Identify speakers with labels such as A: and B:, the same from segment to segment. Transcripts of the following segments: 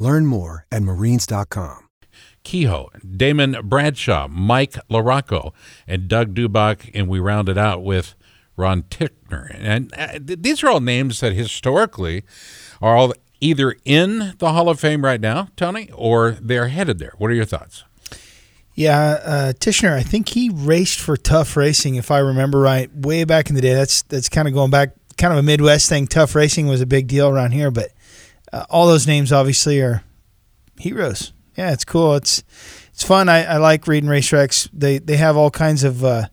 A: Learn more at marines.com.
B: Kehoe, Damon Bradshaw, Mike LaRocco, and Doug Dubach, and we rounded out with Ron Tichenor. And uh, th- these are all names that historically are all either in the Hall of Fame right now, Tony, or they're headed there. What are your thoughts?
C: Yeah, uh, Tichenor, I think he raced for Tough Racing, if I remember right, way back in the day. That's that's kind of going back, kind of a Midwest thing. Tough Racing was a big deal around here, but uh, all those names obviously are heroes. Yeah, it's cool. It's it's fun. I, I like reading Racer X. They they have all kinds of uh,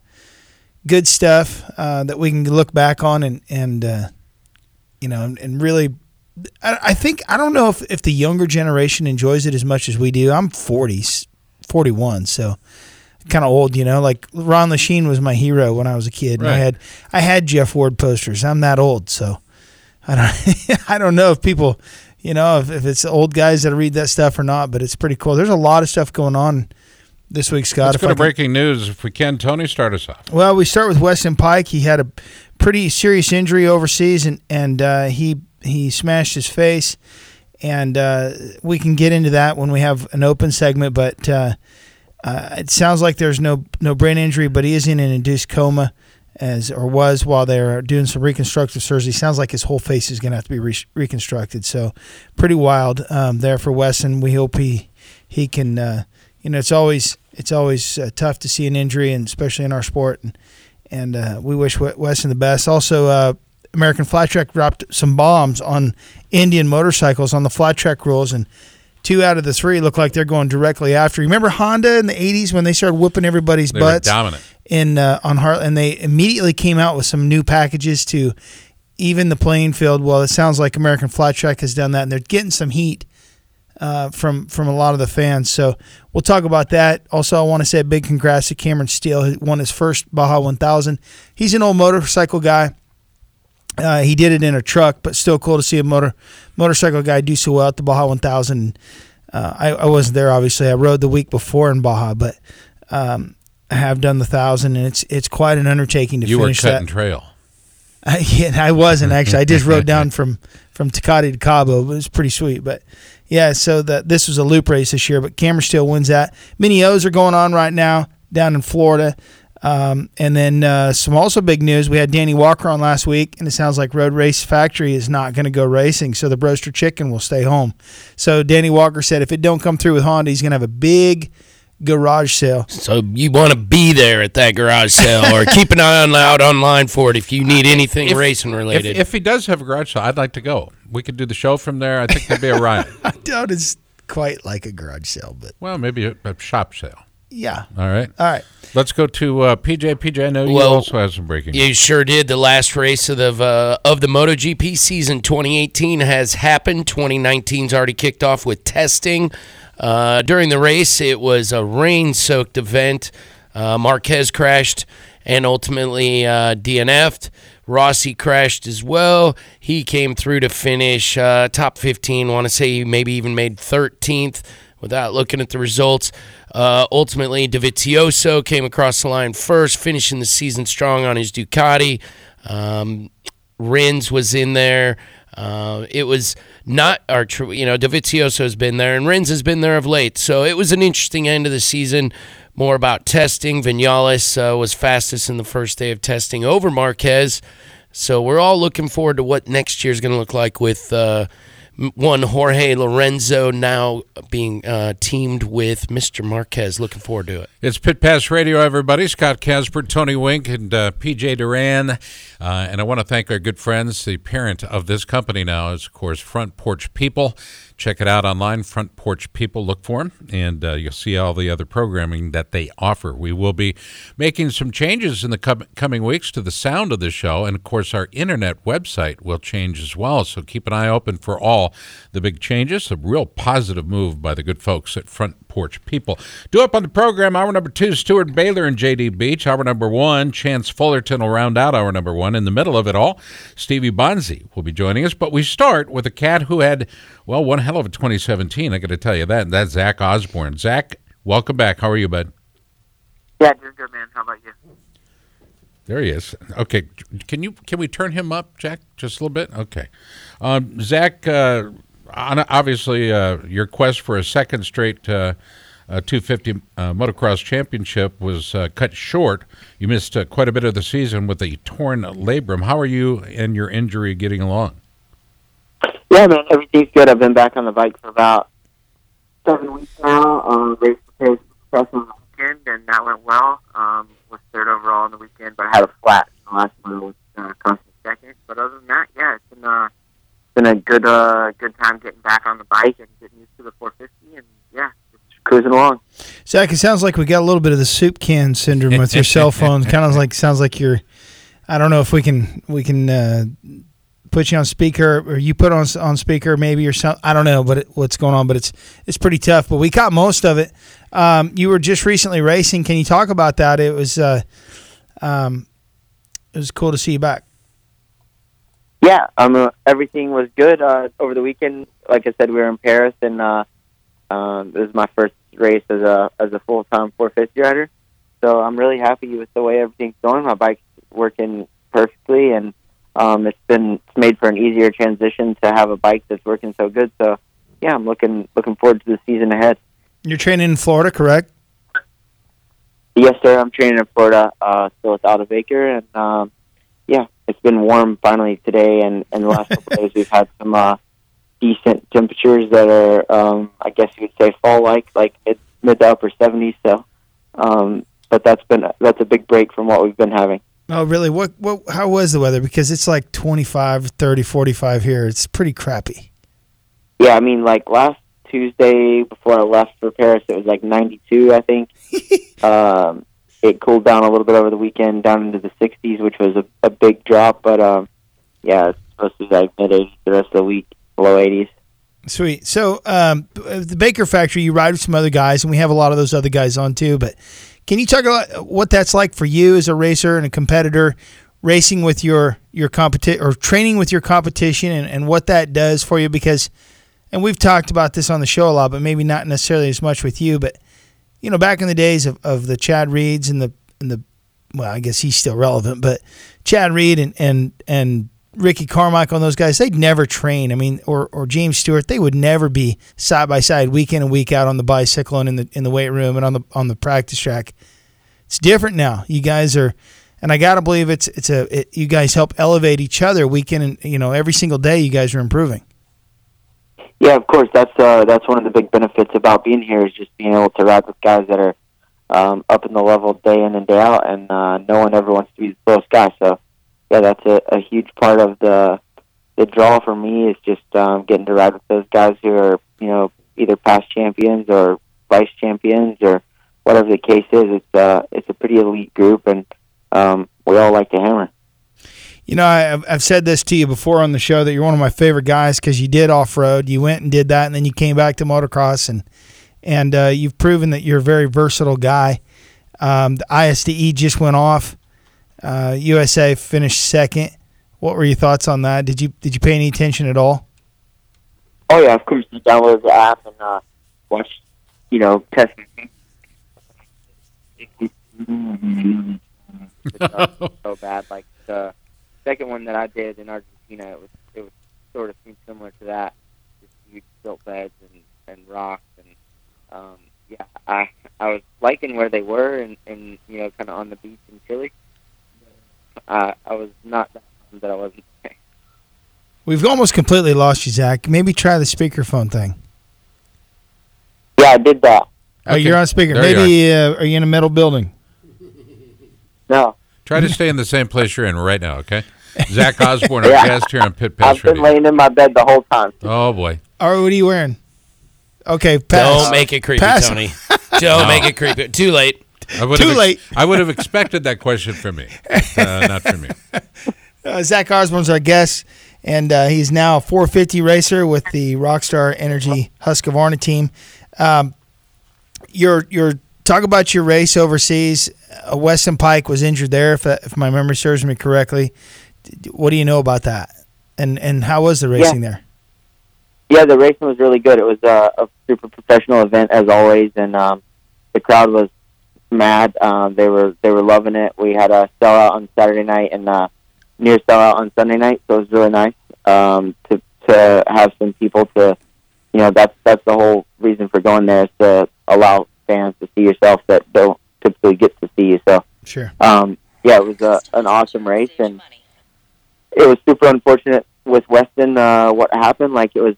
C: good stuff uh, that we can look back on and and uh, you know and, and really. I, I think I don't know if, if the younger generation enjoys it as much as we do. I'm 40, 41, so kind of old, you know. Like Ron Lechien was my hero when I was a kid. And I had I had Jeff Ward posters. I'm that old, so I don't I don't know if people, you know, if, if it's old guys that read that stuff or not. But it's pretty cool. There's a lot of stuff going on this week, Scott.
B: Let's go to breaking news. If we can, Tony, start us off.
C: well, we start with Weston Peick. He had a pretty serious injury overseas, and and uh, he he smashed his face, and uh, we can get into that when we have an open segment. But uh, uh, it sounds like there's no no brain injury, but he is in an induced coma, as or was while they're doing some reconstructive surgery. Sounds like his whole face is going to have to be re- reconstructed. So pretty wild um, there for Weston. We hope he he can. Uh, you know, it's always it's always uh, tough to see an injury, and especially in our sport. And and uh, we wish We- Weston the best. Also, uh, American Flat Track dropped some bombs on Indian motorcycles on the flat track rules, and two out of the three look like they're going directly after. Remember Honda in the '80s when they started whooping everybody's
B: They
C: butts
B: dominant.
C: In uh, on Hart, and they immediately came out with some new packages to even the playing field. Well, it sounds like American Flat Track has done that, and they're getting some heat uh, from from a lot of the fans. So we'll talk about that. Also, I want to say a big congrats to Cameron Steele. He won his first Baja 1000. He's an old motorcycle guy. Uh, he did it in a truck, but still cool to see a motor motorcycle guy do so well at the Baja 1000. Uh, I, I wasn't there, obviously. I rode the week before in Baja, but um, have done the thousand, and it's it's quite an undertaking to
B: You were
C: finish
B: cutting
C: that.
B: trail.
C: I, yeah, I wasn't actually. I just rode down from from Tecate to Cabo. It was pretty sweet, but yeah. So that this was a loop race this year, but Cameron still wins that. Mini O's are going on right now down in Florida, um, and then uh, some also big news. We had Danny Walker on last week, and it sounds like Road Race Factory is not going to go racing, so the Broaster Chicken will stay home. So Danny Walker said if it don't come through with Honda, he's going to have a big garage sale.
D: So you want to be there at that garage sale, or keep an eye on out online for it if you need anything
B: If-
D: racing related.
B: if he does have a garage sale, I'd like to go. We could do the show from there. I think there'd be a riot.
C: I doubt it's quite like a garage sale, but
B: well, maybe a, a shop sale.
C: yeah.
B: All right.
C: All right.
B: Let's go to uh, PJ. PJ, I know you
D: Well,
B: also have some breaking.
D: You sure did. The last race of the uh, of the MotoGP season 2018 has happened. 2019's already kicked off with testing. Uh, during the race, it was a rain-soaked event. Uh, Marquez crashed and ultimately uh, DNF'd. Rossi crashed as well. He came through to finish uh, top 15. Want to say he maybe even made 13th without looking at the results. Uh, ultimately, Dovizioso came across the line first, finishing the season strong on his Ducati. Um, Rins was in there. Uh, it was not our true, you know, Dovizioso has been there and Rins has been there of late. So it was an interesting end of the season. More about testing. Vinales uh, was fastest in the first day of testing over Marquez. So we're all looking forward to what next year is going to look like with uh, one Jorge Lorenzo now being uh, teamed with Mr. Marquez. Looking forward to it.
B: It's Pit Pass Radio, everybody. Scott Casper, Tony Wink, and uh, PJ Duran. Uh, and I want to thank our good friends. The parent of this company now is, of course, Front Porch People. Check it out online, Front Porch People. Look for them, and uh, you'll see all the other programming that they offer. We will be making some changes in the com- coming weeks to the sound of the show, and of course, our internet website will change as well. So keep an eye open for all the big changes. A real positive move by the good folks at Front Porch. people. Do up on the program, hour number two, Stewart Baylor and JD Beach. Hour number one, Chance Fullerton will round out hour number one. In the middle of it all, Stevie Bonsey will be joining us. But we start with a cat who had, well, one hell of a 2017. I got to tell you that. That's Zach Osborne. Zach, welcome back. How are you, bud?
E: Yeah, doing good, man. How about you?
B: There he is. Okay, can you can we turn him up, Jack, just a little bit? Okay, um, Zach. Uh, obviously, uh, your quest for a second straight uh, 250 uh, motocross championship was uh, cut short. You missed uh, quite a bit of the season with a torn labrum. How are you and your injury getting along?
E: Yeah, man, everything's good. I've been back on the bike for about seven weeks now. Um, raced the on the weekend, and that went well. Um, was third overall on the weekend, but I had a flat in the last one, which uh, cost me second. But other than that, yeah, it's been uh, been a good uh, good time getting back on the bike and getting used to the 450, and yeah, just cruising along.
C: Zach, it sounds like we got a little bit of the soup can syndrome with your cell phone. Kind of like sounds like you're. I don't know if we can we can uh, put you on speaker or you put on on speaker maybe or something. I don't know, but it, what's going on? But it's it's pretty tough. But we caught most of it. Um, you were just recently racing. Can you talk about that? It was uh, um, it was cool to see you back.
E: Yeah, um, uh, everything was good uh, over the weekend. Like I said, we were in Paris, and uh, um, this is my first race as a as a full time 450 rider. So I'm really happy with the way everything's going. My bike's working perfectly, and um, it's been it's made for an easier transition to have a bike that's working so good. So yeah, I'm looking looking forward to the season ahead.
C: You're training in Florida, correct?
E: Yes, sir. I'm training in Florida, uh, still with Aldon Baker, and um, yeah, been warm finally today, and, and the last couple days we've had some uh, decent temperatures that are, um, I guess you could say, fall-like, like mid mid to upper 70s. So, um, but that's been that's a big break from what we've been having.
C: Oh, really? What what? How was the weather? Because it's like 25, 30, 45 here. It's pretty crappy.
E: Yeah, I mean, like last Tuesday before I left for Paris, it was like 92, I think. um, it cooled down a little bit over the weekend, down into the 60s, which was a, a big drop. But um, yeah, it's supposed to be like mid 80s the rest of the week, low 80s.
C: Sweet. So um, the Baker Factory, you ride with some other guys, and we have a lot of those other guys on too. But can you talk about what that's like for you as a racer and a competitor, racing with your your competition or training with your competition, and, and what that does for you? Because and we've talked about this on the show a lot, but maybe not necessarily as much with you. But you know, back in the days of, of the Chad Reeds and the and the well, I guess he's still relevant, but Chad Reed and and and Ricky Carmichael and those guys, they'd never train. I mean, or or James Stewart, they would never be side by side week in and week out on the bicycle and in the in the weight room and on the on the practice track. It's different now. You guys are, and I gotta believe it's it's a it, you guys help elevate each other week in and you know every single day. You guys are improving.
E: Yeah, of course. That's uh, that's one of the big benefits about being here is just being able to ride with guys that are um, up in the level day in and day out, and uh, no one ever wants to be the those guys. So, yeah, that's a, a huge part of the the draw for me is just um, getting to ride with those guys who are you know either past champions or vice champions or whatever the case is. It's uh, it's a pretty elite group, and um, we all like to hammer.
C: You know, I've, I've said this to you before on the show that you're one of my favorite guys because you did off road. You went and did that, and then you came back to motocross, and and uh, you've proven that you're a very versatile guy. Um, the ISDE just went off. Uh, USA finished second. What were your thoughts on that? Did you did you pay any attention at all?
E: Oh yeah, of course. You download the app and uh, watch, you know, testing. so bad, like the second one that I did in Argentina, it was it was sort of seemed similar to that, just huge silt beds and and rocks and um, yeah, I I was liking where they were and and you know kind of on the beach in Chile. Uh, I was not that that I wasn't.
C: We've almost completely lost you, Zach. Maybe try the speakerphone thing.
E: Yeah, I did that.
C: Oh, okay. you're on speaker. There Maybe you are. Uh, are you in a metal building?
E: No.
B: Try to stay in the same place you're in right now, okay? Zach Osborne, our
E: yeah.
B: guest here on Pit Pass
E: I've been laying in my bed the whole time.
B: Oh boy.
C: All right, what are you wearing? Okay, pass.
D: Don't make it creepy, pass. Tony. Don't no. make it creepy. Too late.
C: Too late.
B: I would have expected that question from me, uh, not from me.
C: Uh, Zach Osborne's our guest, and uh, he's now a 450 racer with the Rockstar Energy Husqvarna team. Um, your your talk about your race overseas. Uh, Weston Peick was injured there, if uh, if my memory serves me correctly. What do you know about that? And and how was the racing there?
E: Yeah, the racing was really good. It was uh, a super professional event as always, and um, the crowd was mad. Um, they were they were loving it. We had a sellout on Saturday night and uh, near sellout on Sunday night, so it was really nice um, to to have some people to, you know, that's that's the whole reason for going there is to allow fans to see yourself that don't typically get to see you. So
C: Sure.
E: um, yeah, it was a, an awesome race, and it was super unfortunate with Weston uh, what happened. Like it was,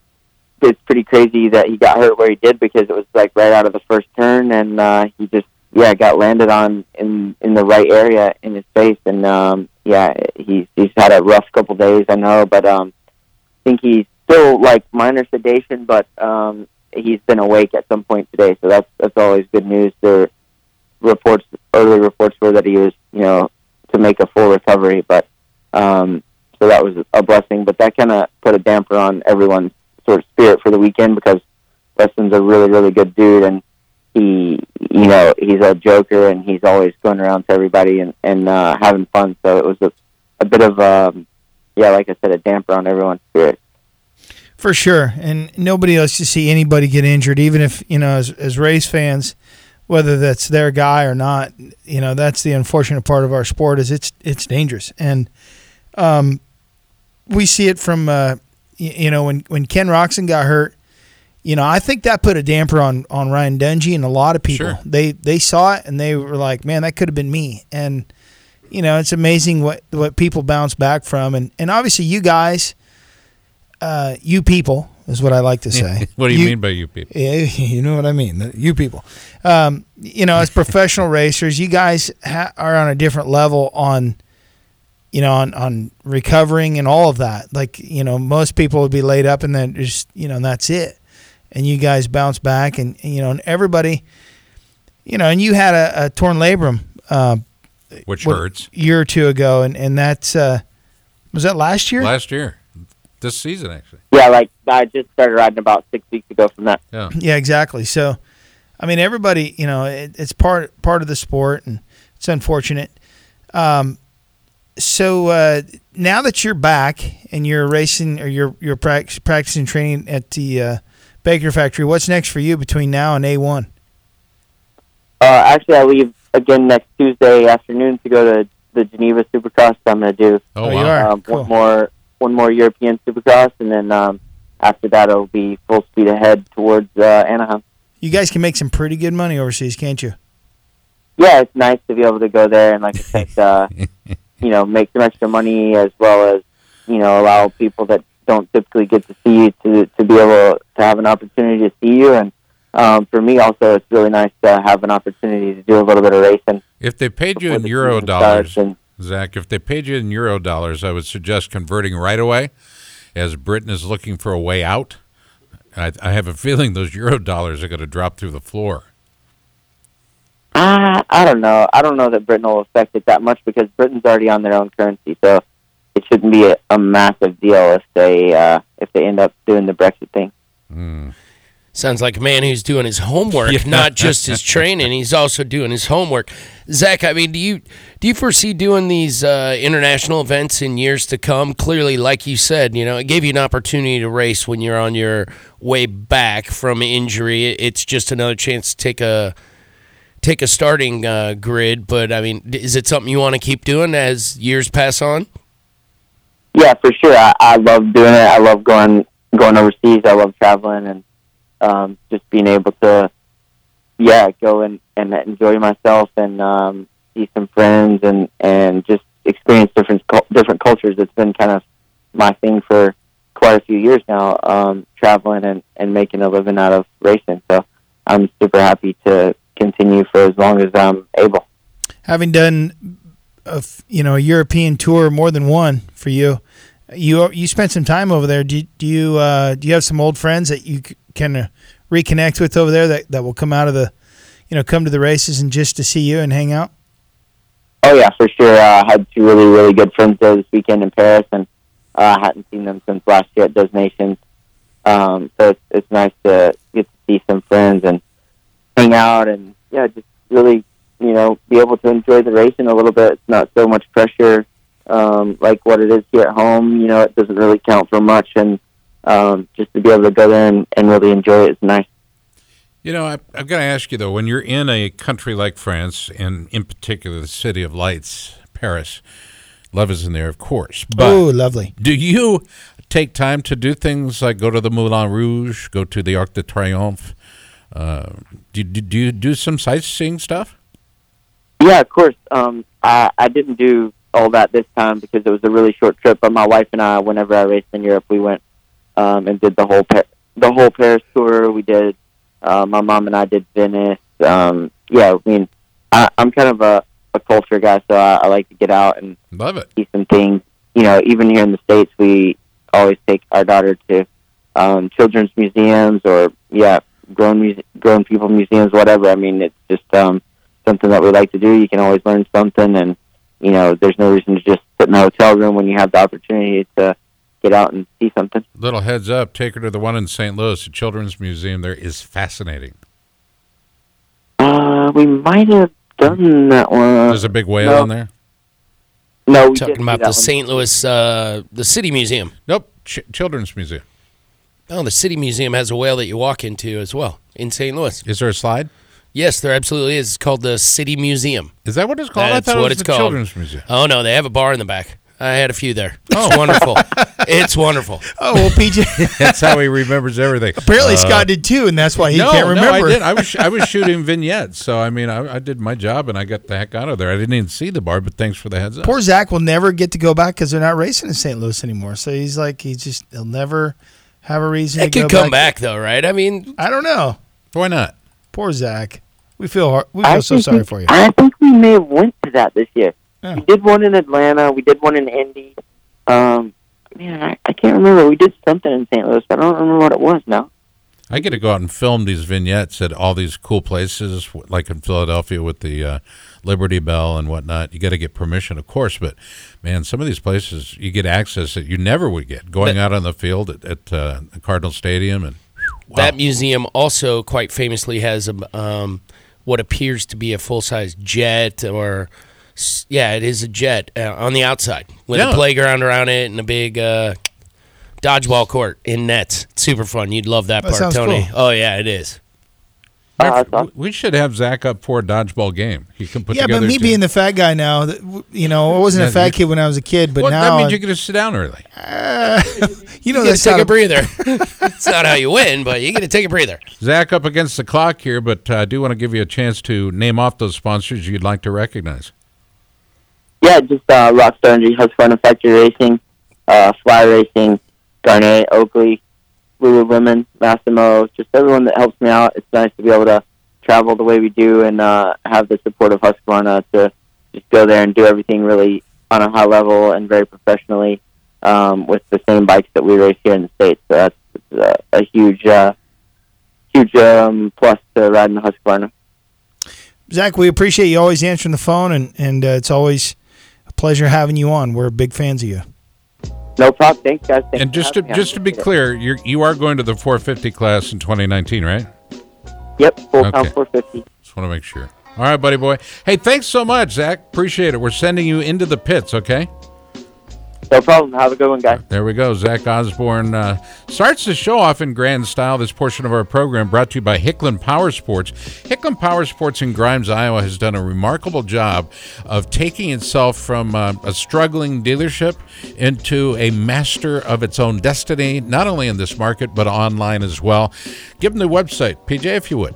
E: it's pretty crazy that he got hurt where he did because it was like right out of the first turn, and uh, he just yeah got landed on in in the right area in his face, and um, yeah he's he's had a rough couple days I know, but um, I think he's still like minor sedation, but um, he's been awake at some point today, so that's that's always good news. There reports early reports were that he was you know to make a full recovery, but um, so that was a blessing. But that kind of put a damper on everyone's sort of spirit for the weekend because Weston's a really really good dude and he you know he's a joker and he's always going around to everybody and and uh, having fun. So it was a, a bit of um, yeah, like I said, a damper on everyone's spirit.
C: For sure, and nobody else to see anybody get injured, even if you know, as as race fans, whether that's their guy or not, you know, that's the unfortunate part of our sport is it's it's dangerous, and um, we see it from uh, you know when when Ken Roczen got hurt, you know, I think that put a damper on on Ryan Dungey and a lot of people.
B: Sure.
C: They they saw it and they were like, man, that could have been me, and you know, it's amazing what what people bounce back from, and and obviously you guys uh, you people is what I like to say.
B: What do you, mean by you people?
C: Yeah, you know what I mean. You people, um, you know, as professional racers, you guys ha- are on a different level on, you know, on on recovering and all of that. Like you know, most people would be laid up and then just you know, that's it. And you guys bounce back, and you know, and everybody, you know, and you had a, a torn labrum uh,
B: Which
C: what-
B: hurts.
C: year or two ago, and and that's uh, was that last year?
B: Last year, this season actually.
E: Yeah, like I just started riding about six weeks ago from that.
B: Yeah.
C: Yeah, exactly. So, I mean, everybody, you know, it, it's part part of the sport, and it's unfortunate. Um, so uh, now that you're back and you're racing or you're you're prac- practicing training at the uh, Baker Factory, what's next for you between now and A one?
E: Uh, actually, I leave again next Tuesday afternoon to go to the Geneva Supercross. I'm going to do
B: Oh,
C: Oh, you are?
E: um,
C: Cool.
E: one more one more European Supercross, and then um, after that, it'll be full speed ahead towards uh, Anaheim.
C: You guys can make some pretty good money overseas, can't you?
E: Yeah, it's nice to be able to go there and, like I said, uh, you know, make some extra money as well as you know allow people that don't typically get to see you to to be able to have an opportunity to see you. And um, for me, also, it's really nice to have an opportunity to do a little bit of racing.
B: If they paid you in
E: the
B: euro dollars.
E: And
B: Zach, if they paid you in euro dollars, I would suggest converting right away, as Britain is looking for a way out. I, I have a feeling those euro dollars are going to drop through the floor.
E: Uh, I don't know. I don't know that Britain will affect it that much because Britain's already on their own currency, so it shouldn't be a, a massive deal if they uh, if they end up doing the Brexit thing.
B: Mm.
D: Sounds like a man who's doing his homework,
B: Yeah.
D: not just his training. He's also doing his homework. Zach, I mean, do you do you foresee doing these uh, international events in years to come? Clearly, like you said, you know, it gave you an opportunity to race when you're on your way back from injury. It's just another chance to take a take a starting uh, grid. But I mean, is it something you want to keep doing as years pass on?
E: Yeah, for sure. I, I love doing it. I love going going overseas. I love traveling and um, just being able to, yeah, go and, and enjoy myself and um, see some friends and and just experience different different cultures. It's been kind of my thing for quite a few years now, um, traveling and, and making a living out of racing. So I'm super happy to continue for as long as I'm able.
C: Having done, a you know, a European tour, more than one for you. You you spent some time over there. Do you, do you uh, do you have some old friends that you can uh, reconnect with over there that, that will come out of the, you know, come to the races and just to see you and hang out?
E: Oh yeah, for sure. Uh, I had two really, really good friends there this weekend in Paris, and uh, I hadn't seen them since last year at Des Nations. Um, so it's, it's nice to get to see some friends and hang out and yeah, just really you know be able to enjoy the racing a little bit. It's not so much pressure um, like what it is here at home. You know, it doesn't really count for much, and um, just to be able to go there and, and really enjoy it is nice.
B: You know, I, I've got to ask you though, when you're in a country like France, and in particular the city of lights, Paris, love is in there, of course.
C: Oh, lovely.
B: do you take time to do things like go to the Moulin Rouge, go to the Arc de Triomphe? Uh, do, do, do you do some sightseeing stuff?
E: Yeah, of course. Um, I, I didn't do all that this time because it was a really short trip. But my wife and I, whenever I raced in Europe, we went um, and did the whole the whole Paris tour. We did. Uh, my mom and I did Venice. Um, yeah, I mean, I, I'm kind of a, a culture guy, so I, I like to get out and
B: Love it.
E: see some things. You know, even here in the states, we always take our daughter to um, children's museums or yeah, grown muse- grown people museums, whatever. I mean, it's just um, something that we like to do. You can always learn something, and you know, there's no reason to just sit in a hotel room when you have the opportunity to get out and see something.
B: Little heads up, take her to the one in St. Louis, the Children's Museum. There is fascinating.
E: Uh, we might have done that one.
B: There's a big whale
E: no.
B: in there.
E: no, we
D: Talking
E: didn't do
D: about
E: that
D: the
E: one.
D: St. Louis, uh, the City Museum.
B: Nope, Ch- Children's Museum.
D: Oh, the City Museum has a whale that you walk into as well in St. Louis.
B: Is there a slide?
D: Yes, there absolutely is. It's called the City Museum.
B: Is that what it's called?
D: That's
B: I thought
D: what
B: it was
D: it's
B: the
D: called.
B: Children's Museum.
D: Oh no, they have a bar in the back. I had a few there. It's wonderful. It's wonderful.
C: Oh well, PJ.
B: That's how he remembers everything.
C: Apparently
B: Uh,
C: Scott did too, and that's why he
B: no,
C: can't remember.
B: no,
C: remember.
B: I did. I was I was shooting vignettes, so I mean, I, I did my job and I got the heck out of there. I didn't even see the bar, but thanks for the heads up.
C: Poor Zach will never get to go back because they're not racing in St. Louis anymore. So he's like, he just he'll never have a reason
D: It could
C: go
D: come back though, right? I mean,
C: I don't know.
B: Why not?
C: Poor Zach. We feel hard, we
E: I
C: feel so
E: think
C: sorry
E: we,
C: for you.
E: I think we may have went to that this year.
C: Yeah.
E: We did one in Atlanta. We did one in Indy. Um, man, I, I can't remember. We did something in St. Louis. I don't remember what it was now.
B: I get to go out and film these vignettes at all these cool places, like in Philadelphia with the uh, Liberty Bell and whatnot. You got to get permission, of course, but man, some of these places you get access that you never would get going out on the field at, at uh, Cardinal Stadium and. Wow.
D: that museum also quite famously has a um, what appears to be a full size jet, or yeah, it is a jet uh, on the outside with
B: Yeah.
D: a playground around it and a big uh, dodgeball court in nets. Super fun. You'd love that,
C: That
D: part, Tony.
C: cool.
D: Oh yeah, it is.
E: That's awesome.
B: we should have Zach up for a dodgeball game. He can put
C: yeah,
B: together.
C: but me
B: a
C: being the fat guy now, you know, I wasn't
B: Yeah,
C: a fat kid when I was a kid, but
B: well,
C: now
B: that means
C: I-
B: you get to sit down early.
C: you know
D: You get
C: that's
D: to take a
C: a,
D: breather. it's not how you win, but you get to take a breather.
B: Zach up against the clock here, but uh, I do want to give you a chance to name off those sponsors you'd like to recognize.
E: Yeah, just uh, Rockstar Energy, Husqvarna Factory Racing, uh, Fly Racing, Gaerne, Oakley, Lululemon, Massimo, just everyone that helps me out. It's nice to be able to travel the way we do and uh, have the support of Husqvarna to just go there and do everything really on a high level and very professionally um, with the same bikes that we race here in the States. So that's, that's a, a huge, uh, huge um, plus to riding the Husqvarna.
C: Zach. We appreciate you always answering the phone, and and uh, it's always a pleasure having you on. We're big fans of you.
E: No problem. Thanks, guys. Thanks
B: And just to just to be clear, you you are going to the 450 class in 2019, right?
E: Yep, full
B: Okay.
E: pound 450.
B: Just want to make sure. All right, buddy boy. Hey, thanks so much, Zach. Appreciate it. We're sending you into the pits, okay?
E: No problem. Have a good one, guys.
B: There we go. Zach Osborne uh, starts the show off in grand style. This portion of our program brought to you by Hicklin Power Sports. Hicklin Power Sports in Grimes, Iowa has done a remarkable job of taking itself from uh, a struggling dealership into a master of its own destiny, not only in this market, but online as well. Give them the website, PJ, if you would.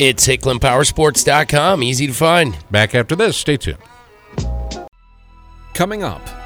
D: It's HicklinPowersports.com. Easy to find.
B: Back after this. Stay tuned.
F: Coming up